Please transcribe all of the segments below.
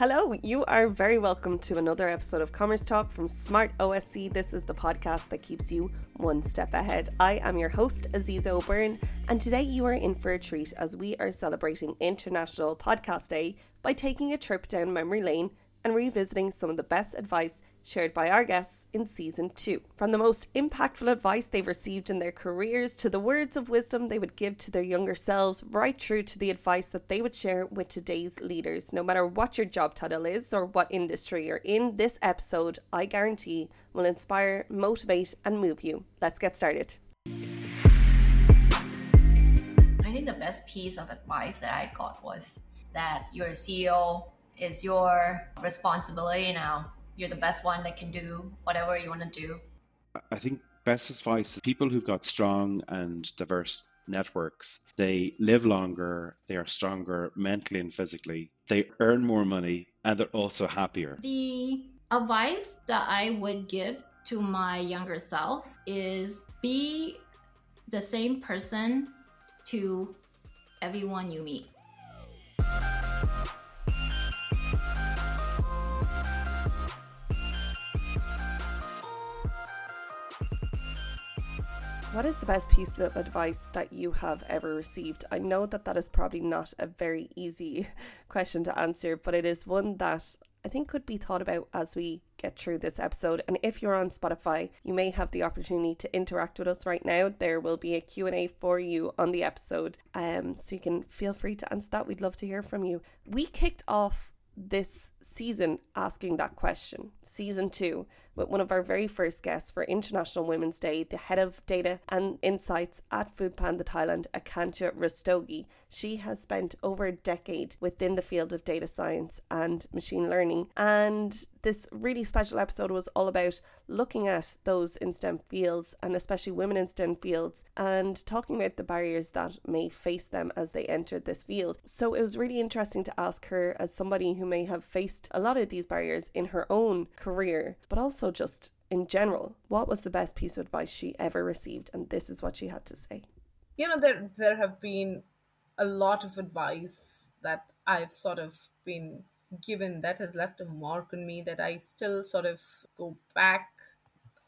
Hello, you are very welcome to another episode of Commerce Talk from Smart OSC. This is the podcast that keeps you one step ahead. I am your host, Aziza O'Byrne, and today you are in for a treat as we are celebrating International Podcast Day by taking a trip down memory lane and revisiting some of the best advice shared by our guests in season two. From the most impactful advice they've received in their careers to the words of wisdom they would give to their younger selves, right through to the advice that they would share with today's leaders. No matter what your job title is or what industry you're in, this episode, I guarantee, will inspire, motivate, and move you. Let's get started. I think the best piece of advice that I got was that your CEO is your responsibility now you're the best one that can do whatever you want to do. I think best advice is people who've got strong and diverse networks. They live longer, they are stronger mentally and physically, they earn more money, and they're also happier. The advice that I would give to my younger self is be the same person to everyone you meet. What is the best piece of advice that you have ever received? I know that that is probably not a very easy question to answer, but it is one that I think could be thought about as we get through this episode. And if you're on Spotify, you may have the opportunity to interact with us right now. There will be a Q&A for you on the episode. Um, so you can feel free to answer that. We'd love to hear from you. We kicked off this season asking that question, season two, with one of our very first guests for International Women's Day, the head of data and insights at Food Foodpanda Thailand, Akanksha Rastogi. She has spent over a decade within the field of data science and machine learning. And this really special episode was all about looking at those in STEM fields and especially women in STEM fields and talking about the barriers that may face them as they enter this field. So it was really interesting to ask her, as somebody who may have faced a lot of these barriers in her own career, but also also just in general, what was the best piece of advice she ever received? And this is what she had to say. You know, there there have been a lot of advice that I've sort of been given that has left a mark on me that I still sort of go back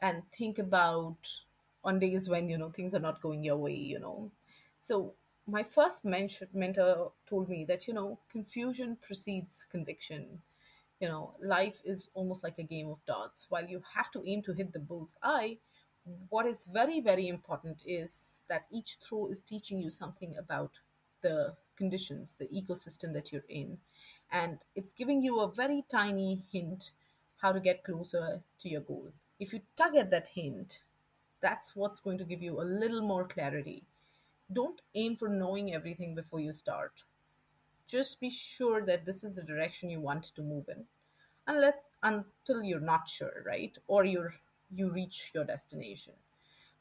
and think about on days when, you know, things are not going your way, you know. So my first mentor told me that, you know, confusion precedes conviction you know life is almost like a game of darts. While you have to aim to hit the bull's eye what is very very important is that each throw is teaching you something about the conditions the ecosystem that you're in. And it's giving you a very tiny hint how to get closer to your goal. If you tug at that hint that's what's going to give you a little more clarity. Don't aim for knowing everything before you start just be sure that this is the direction you want to move in. Unless until you're not sure right? Or you're you reach your destination.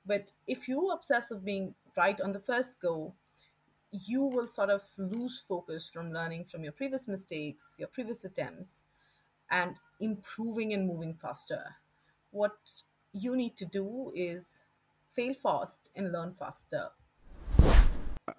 But if you obsess of being right on the first go you will sort of lose focus from learning from your previous mistakes your previous attempts and improving and moving faster. What you need to do is fail fast and learn faster.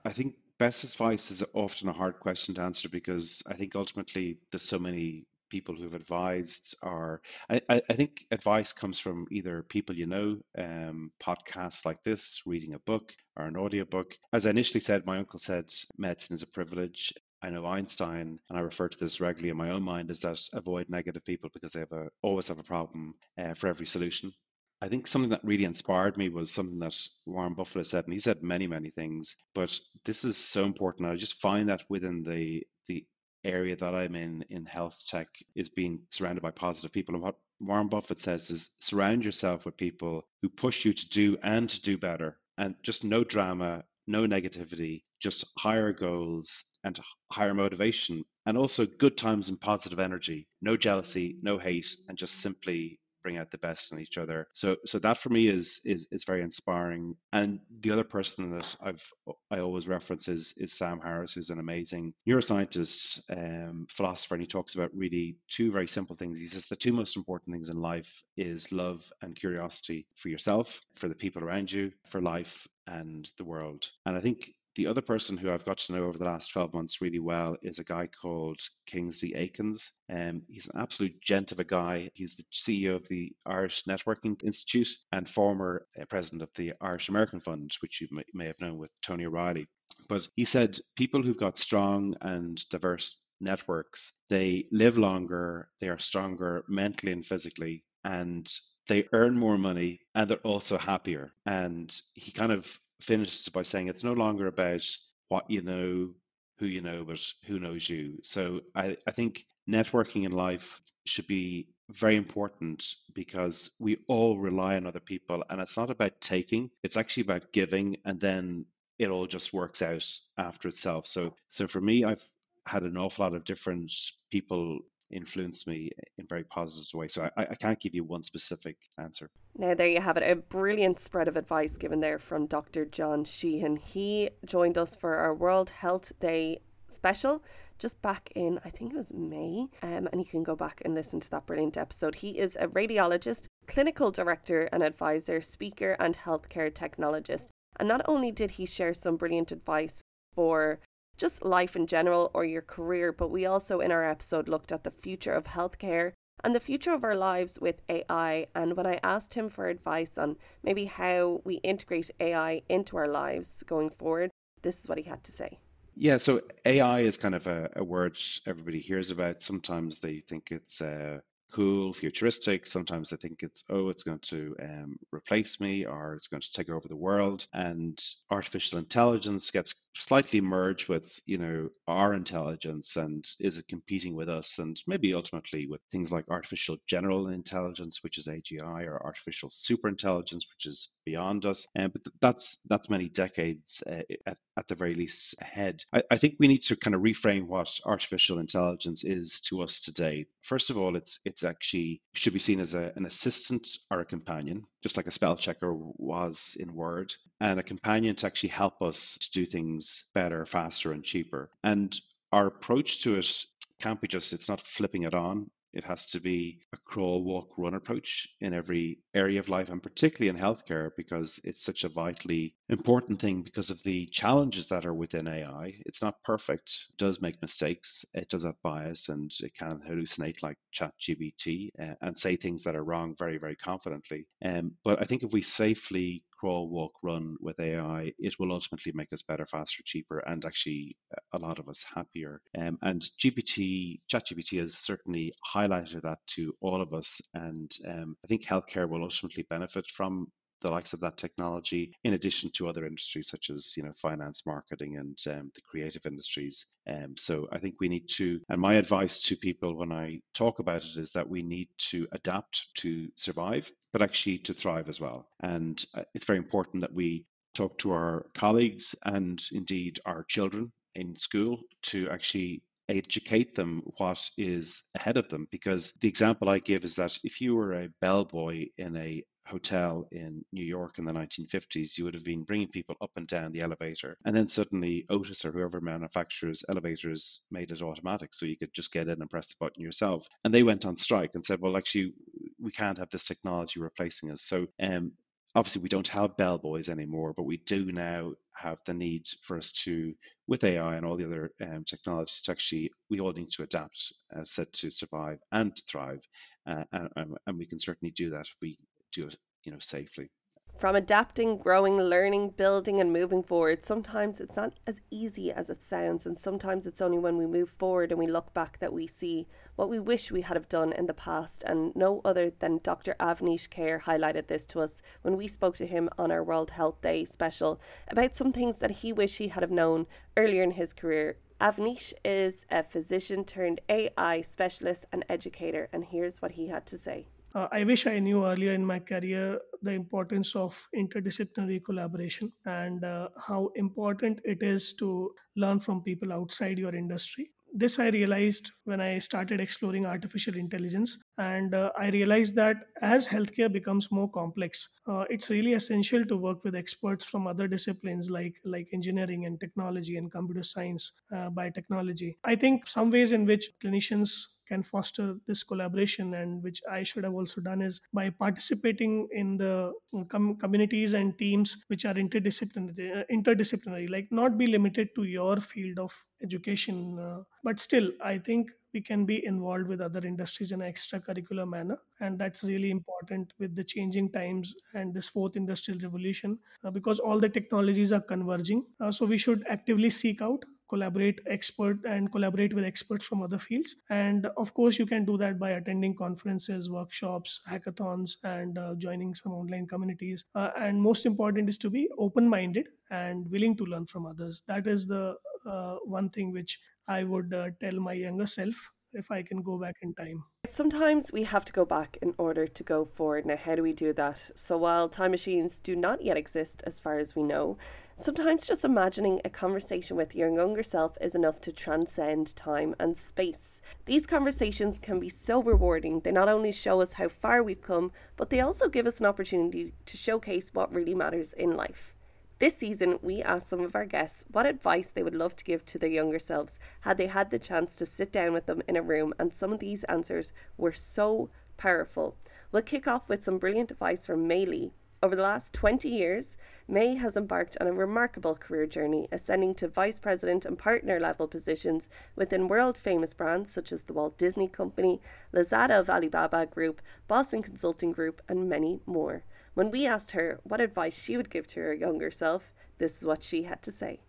I think best advice is often a hard question to answer because I think ultimately there's so many people who've advised or I, I think advice comes from either people you know, um, podcasts like this, reading a book or an audiobook. As I initially said, my uncle said medicine is a privilege. I know Einstein, and I refer to this regularly in my own mind, is that avoid negative people because they have a always have a problem uh, for every solution. I think something that really inspired me was something that Warren Buffett said, and he said many, many things, but this is so important. I just find that within the the area that I'm in in health tech is being surrounded by positive people. And what Warren Buffett says is surround yourself with people who push you to do and to do better, and just no drama, no negativity, just higher goals and higher motivation, and also good times and positive energy, no jealousy, no hate, and just simply bring out the best in each other. So so that for me is is is very inspiring. And the other person that I've I always reference is is Sam Harris, who's an amazing neuroscientist, um, philosopher, and he talks about really two very simple things. He says the two most important things in life is love and curiosity for yourself, for the people around you, for life and the world. And I think The other person who I've got to know over the last 12 months really well is a guy called Kingsley Aikens. Um, he's an absolute gent of a guy. He's the CEO of the Irish Networking Institute and former uh, president of the Irish American Fund, which you may, may have known with Tony O'Reilly. But he said people who've got strong and diverse networks, they live longer, they are stronger mentally and physically, and they earn more money and they're also happier. And he kind of finishes by saying it's no longer about what you know, who you know, but who knows you. So I, I think networking in life should be very important because we all rely on other people and it's not about taking, it's actually about giving and then it all just works out after itself. So so for me I've had an awful lot of different people influenced me in very positive way. So I, I can't give you one specific answer. Now, there you have it. A brilliant spread of advice given there from Dr. John Sheehan. He joined us for our World Health Day special just back in, I think it was May. Um, and you can go back and listen to that brilliant episode. He is a radiologist, clinical director and advisor, speaker, and healthcare technologist. And not only did he share some brilliant advice for just life in general or your career, but we also in our episode looked at the future of healthcare and the future of our lives with AI. And when I asked him for advice on maybe how we integrate AI into our lives going forward, this is what he had to say. Yeah, so AI is kind of a, a word everybody hears about. Sometimes they think it's uh, cool, futuristic. Sometimes they think it's, oh, it's going to um, replace me or it's going to take over the world. And artificial intelligence gets slightly merged with, you know, our intelligence and is it competing with us? And maybe ultimately with things like artificial general intelligence, which is AGI, or artificial super intelligence, which is beyond us. Um, but that's that's many decades uh, at, at the very least ahead. I, I think we need to kind of reframe what artificial intelligence is to us today. First of all, it's it's actually should be seen as a, an assistant or a companion, just like a spell checker was in Word, and a companion to actually help us to do things better, faster, and cheaper. And our approach to it can't be just it's not flipping it on it has to be a crawl, walk, run approach in every area of life, and particularly in healthcare, because it's such a vitally important thing because of the challenges that are within AI. It's not perfect, it does make mistakes, it does have bias, and it can hallucinate like ChatGPT uh, and say things that are wrong very, very confidently. Um, but I think if we safely crawl, walk, run with AI, it will ultimately make us better, faster, cheaper, and actually a lot of us happier. Um, and GPT, ChatGPT has certainly highlighted that to all of us. And um, I think healthcare will ultimately benefit from the likes of that technology, in addition to other industries such as you know finance, marketing, and um, the creative industries. Um, so I think we need to, and my advice to people when I talk about it is that we need to adapt to survive, but actually to thrive as well. And uh, it's very important that we talk to our colleagues and indeed our children in school to actually educate them what is ahead of them because the example i give is that if you were a bellboy in a hotel in New York in the 1950s, you would have been bringing people up and down the elevator. And then suddenly Otis or whoever manufactures elevators made it automatic. So you could just get in and press the button yourself. And they went on strike and said, well, actually, we can't have this technology replacing us. So um, obviously we don't have bellboys anymore, but we do now have the need for us to, with AI and all the other um, technologies, to actually, we all need to adapt, as said, to survive and thrive. Uh, and, and, we can certainly do that if we do it, you know, safely. From adapting, growing, learning, building, and moving forward, sometimes it's not as easy as it sounds, and sometimes it's only when we move forward and we look back that we see what we wish we had have done in the past. And no other than Dr. Avneesh Khare highlighted this to us when we spoke to him on our World Health Day special about some things that he wished he had have known earlier in his career. Avneesh is a physician turned AI specialist and educator, and here's what he had to say. Uh, I wish I knew earlier in my career the importance of interdisciplinary collaboration and uh, how important it is to learn from people outside your industry. This I realized when I started exploring artificial intelligence, and uh, I realized that as healthcare becomes more complex, uh, it's really essential to work with experts from other disciplines like like engineering and technology and computer science, uh, biotechnology. I think some ways in which clinicians can foster this collaboration and which i should have also done is by participating in the com- communities and teams which are interdisciplinary uh, interdisciplinary like not be limited to your field of education uh, but still i think we can be involved with other industries in an extracurricular manner and that's really important with the changing times and this fourth industrial revolution uh, because all the technologies are converging uh, so we should actively seek out collaborate expert and collaborate with experts from other fields and of course you can do that by attending conferences workshops hackathons and uh, joining some online communities uh, and most important is to be open minded and willing to learn from others that is the uh, one thing which i would uh, tell my younger self if I can go back in time. Sometimes we have to go back in order to go forward. Now, how do we do that? So, while time machines do not yet exist, as far as we know, sometimes just imagining a conversation with your younger self is enough to transcend time and space. These conversations can be so rewarding. They not only show us how far we've come, but they also give us an opportunity to showcase what really matters in life. This season, we asked some of our guests what advice they would love to give to their younger selves had they had the chance to sit down with them in a room, and some of these answers were so powerful. We'll kick off with some brilliant advice from Mei Lee. Over the last 20 years, Mei has embarked on a remarkable career journey, ascending to vice president and partner level positions within world famous brands such as the Walt Disney Company, Lazada of Alibaba Group, Boston Consulting Group, and many more. When we asked her what advice she would give to her younger self, this is what she had to say.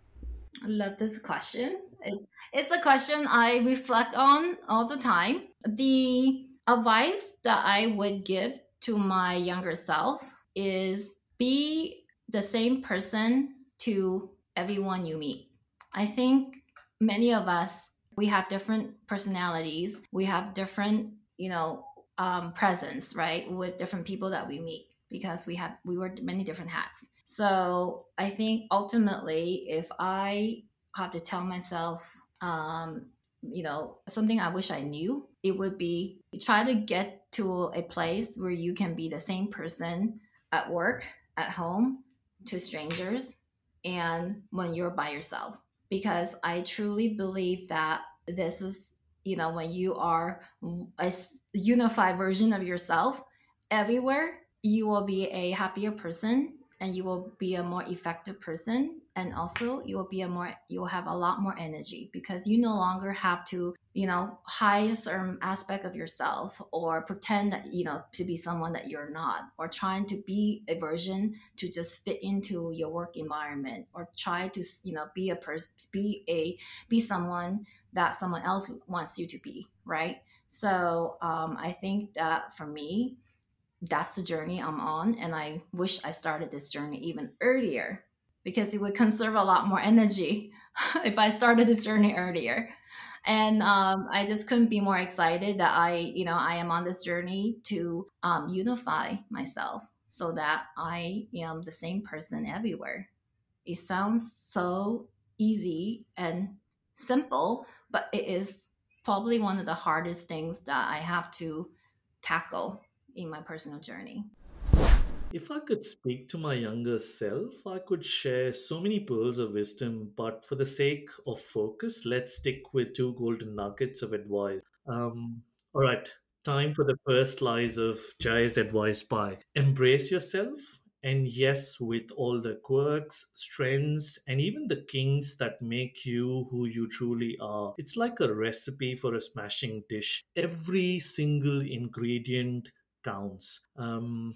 I love this question. It's a question I reflect on all the time. The advice that I would give to my younger self is be the same person to everyone you meet. I think many of us we have different personalities. We have different, you know, um, presence, right, with different people that we meet because we have we wear many different hats. So I think ultimately, if I have to tell myself, um, you know, something I wish I knew, it would be try to get to a place where you can be the same person at work, at home, to strangers, and when you're by yourself. Because I truly believe that this is, you know, when you are a unified version of yourself everywhere, you will be a happier person and you will be a more effective person and also you will be a more you will have a lot more energy because you no longer have to you know hide a certain aspect of yourself or pretend that you know to be someone that you're not or trying to be a version to just fit into your work environment or try to you know be a person be a be someone that someone else wants you to be right? So um, i think that for me that's the journey I'm on. And I wish I started this journey even earlier because it would conserve a lot more energy if I started this journey earlier. And um, I just couldn't be more excited that I, you know, I am on this journey to um, unify myself so that I am the same person everywhere. It sounds so easy and simple, but it is probably one of the hardest things that I have to tackle in my personal journey. If I could speak to my younger self, I could share so many pearls of wisdom, but for the sake of focus, let's stick with two golden nuggets of advice. Um, all right, time for the first lies of Jay's advice by Embrace yourself, and yes, with all the quirks, strengths, and even the kinks that make you who you truly are. It's like a recipe for a smashing dish. Every single ingredient counts. Um,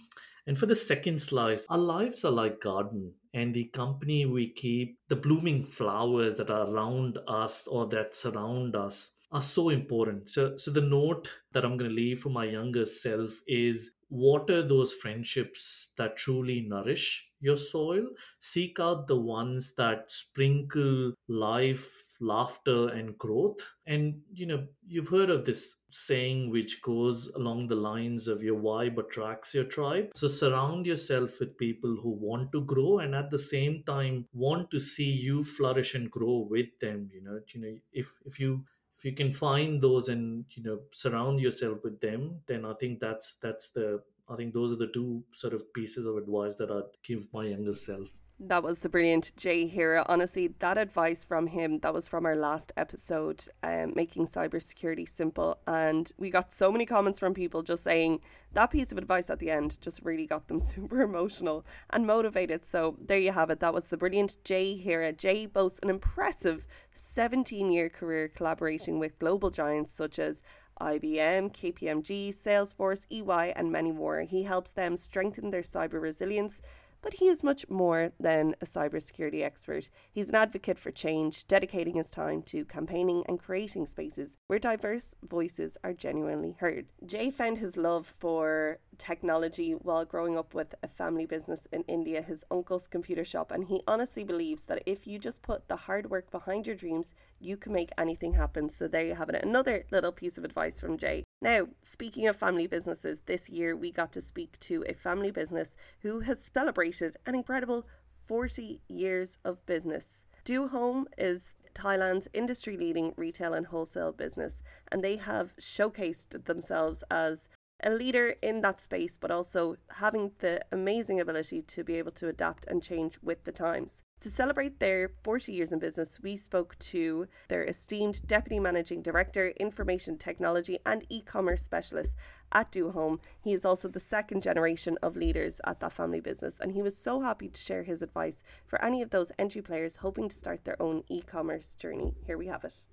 and for the second slice, our lives are like garden, and the company we keep, the blooming flowers that are around us or that surround us, are so important. So, so the note that I'm going to leave for my younger self is water those friendships that truly nourish your soil. Seek out the ones that sprinkle life, laughter, and growth. And you know, you've heard of this saying which goes along the lines of your vibe attracts your tribe. So surround yourself with people who want to grow and at the same time want to see you flourish and grow with them. You know, you know, if if you if you can find those and you know surround yourself with them then i think that's that's the i think those are the two sort of pieces of advice that i'd give my younger self That was the brilliant Jay Hira. Honestly, that advice from him, that was from our last episode, um, making cybersecurity simple. And we got so many comments from people just saying that piece of advice at the end just really got them super emotional and motivated. So there you have it. That was the brilliant Jay Hira. Jay boasts an impressive 17 year career collaborating with global giants such as IBM, KPMG, Salesforce, EY, and many more. He helps them strengthen their cyber resilience but he is much more than a cybersecurity expert. He's an advocate for change, dedicating his time to campaigning and creating spaces where diverse voices are genuinely heard. Jay found his love for technology while growing up with a family business in India, his uncle's computer shop, and he honestly believes that if you just put the hard work behind your dreams, you can make anything happen. So there you have it. Another little piece of advice from Jay. Now, speaking of family businesses, this year we got to speak to a family business who has celebrated an incredible 40 years of business. Do Home is Thailand's industry leading retail and wholesale business, and they have showcased themselves as a leader in that space, but also having the amazing ability to be able to adapt and change with the times. To celebrate their 40 years in business, we spoke to their esteemed Deputy Managing Director, Information Technology and E commerce Specialist at Do Home. He is also the second generation of leaders at that family business, and he was so happy to share his advice for any of those entry players hoping to start their own e commerce journey. Here we have it.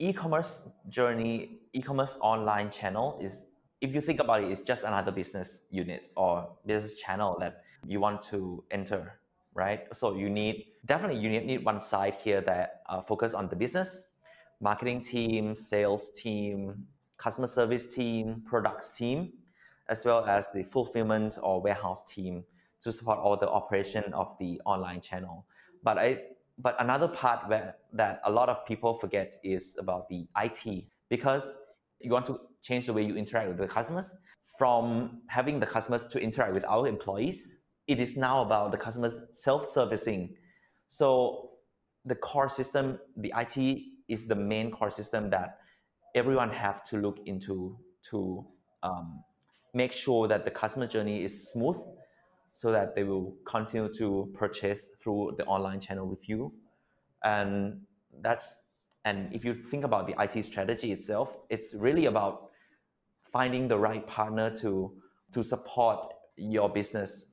E commerce journey, e commerce online channel is if you think about it, it's just another business unit or business channel that you want to enter, right? So you need definitely you need, need one side here that uh, focus on the business, marketing team, sales team, customer service team, products team, as well as the fulfillment or warehouse team to support all the operation of the online channel. But I but another part where that a lot of people forget is about the IT because you want to change the way you interact with the customers? From having the customers to interact with our employees it is now about the customers self-servicing. So the core system the it is the main core system that everyone have to look into to um, make sure that the customer journey is smooth so that they will continue to purchase through the online channel with you. And that's and if you think about the IT strategy itself, it's really about finding the right partner to to support your business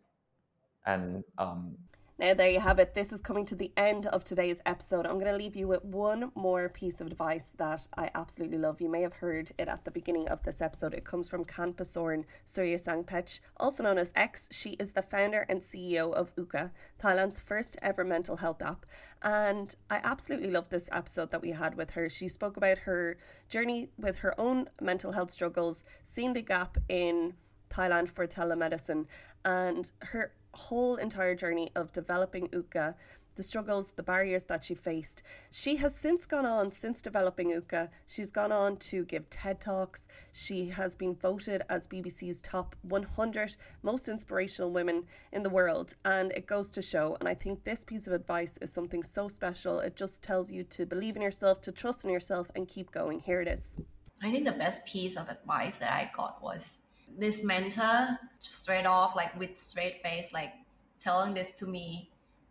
and um, now, there you have it. This is coming to the end of today's episode. I'm going to leave you with one more piece of advice that I absolutely love. You may have heard it at the beginning of this episode. It comes from Kanpa Soren Surya Sangpech, also known as Eix. She is the founder and CEO of Ooca, Thailand's first ever mental health app. And I absolutely love this episode that we had with her. She spoke about her journey with her own mental health struggles, seeing the gap in Thailand for telemedicine, and her whole entire journey of developing Ooca, the struggles, the barriers that she faced. She has since gone on, since developing Ooca, she's gone on to give TED Talks. She has been voted as BBC's top 100 most inspirational women in the world. And it goes to show, and I think this piece of advice is something so special. It just tells you to believe in yourself, to trust in yourself, and keep going. Here it is. I think the best piece of advice that I got was this mentor straight off, like with straight face, like telling this to me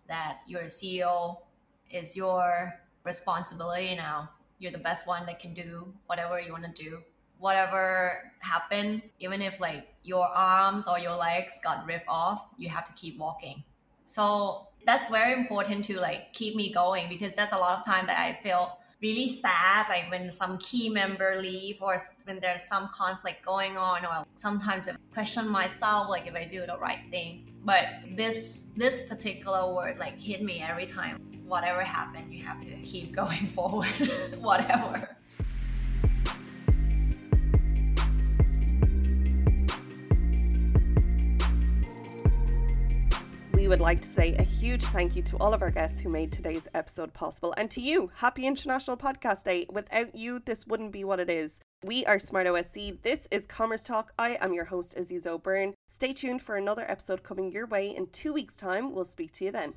that your CEO is your responsibility now. You're the best one that can do whatever you want to do. Whatever happened, even if like your arms or your legs got ripped off, you have to keep walking. So that's very important to like keep me going because that's a lot of time that I feel really sad like when some key member leave or when there's some conflict going on or sometimes I question myself like if I do the right thing. But this this particular word like hit me every time. Whatever happened you have to keep going forward. Whatever we would like to say a huge thank you to all of our guests who made today's episode possible and to you. Happy International Podcast Day. Without you, this wouldn't be what it is. We are Smart OSC. This is Commerce Talk. I am your host, Aziz O'Byrne. Stay tuned for another episode coming your way in two weeks' time. We'll speak to you then.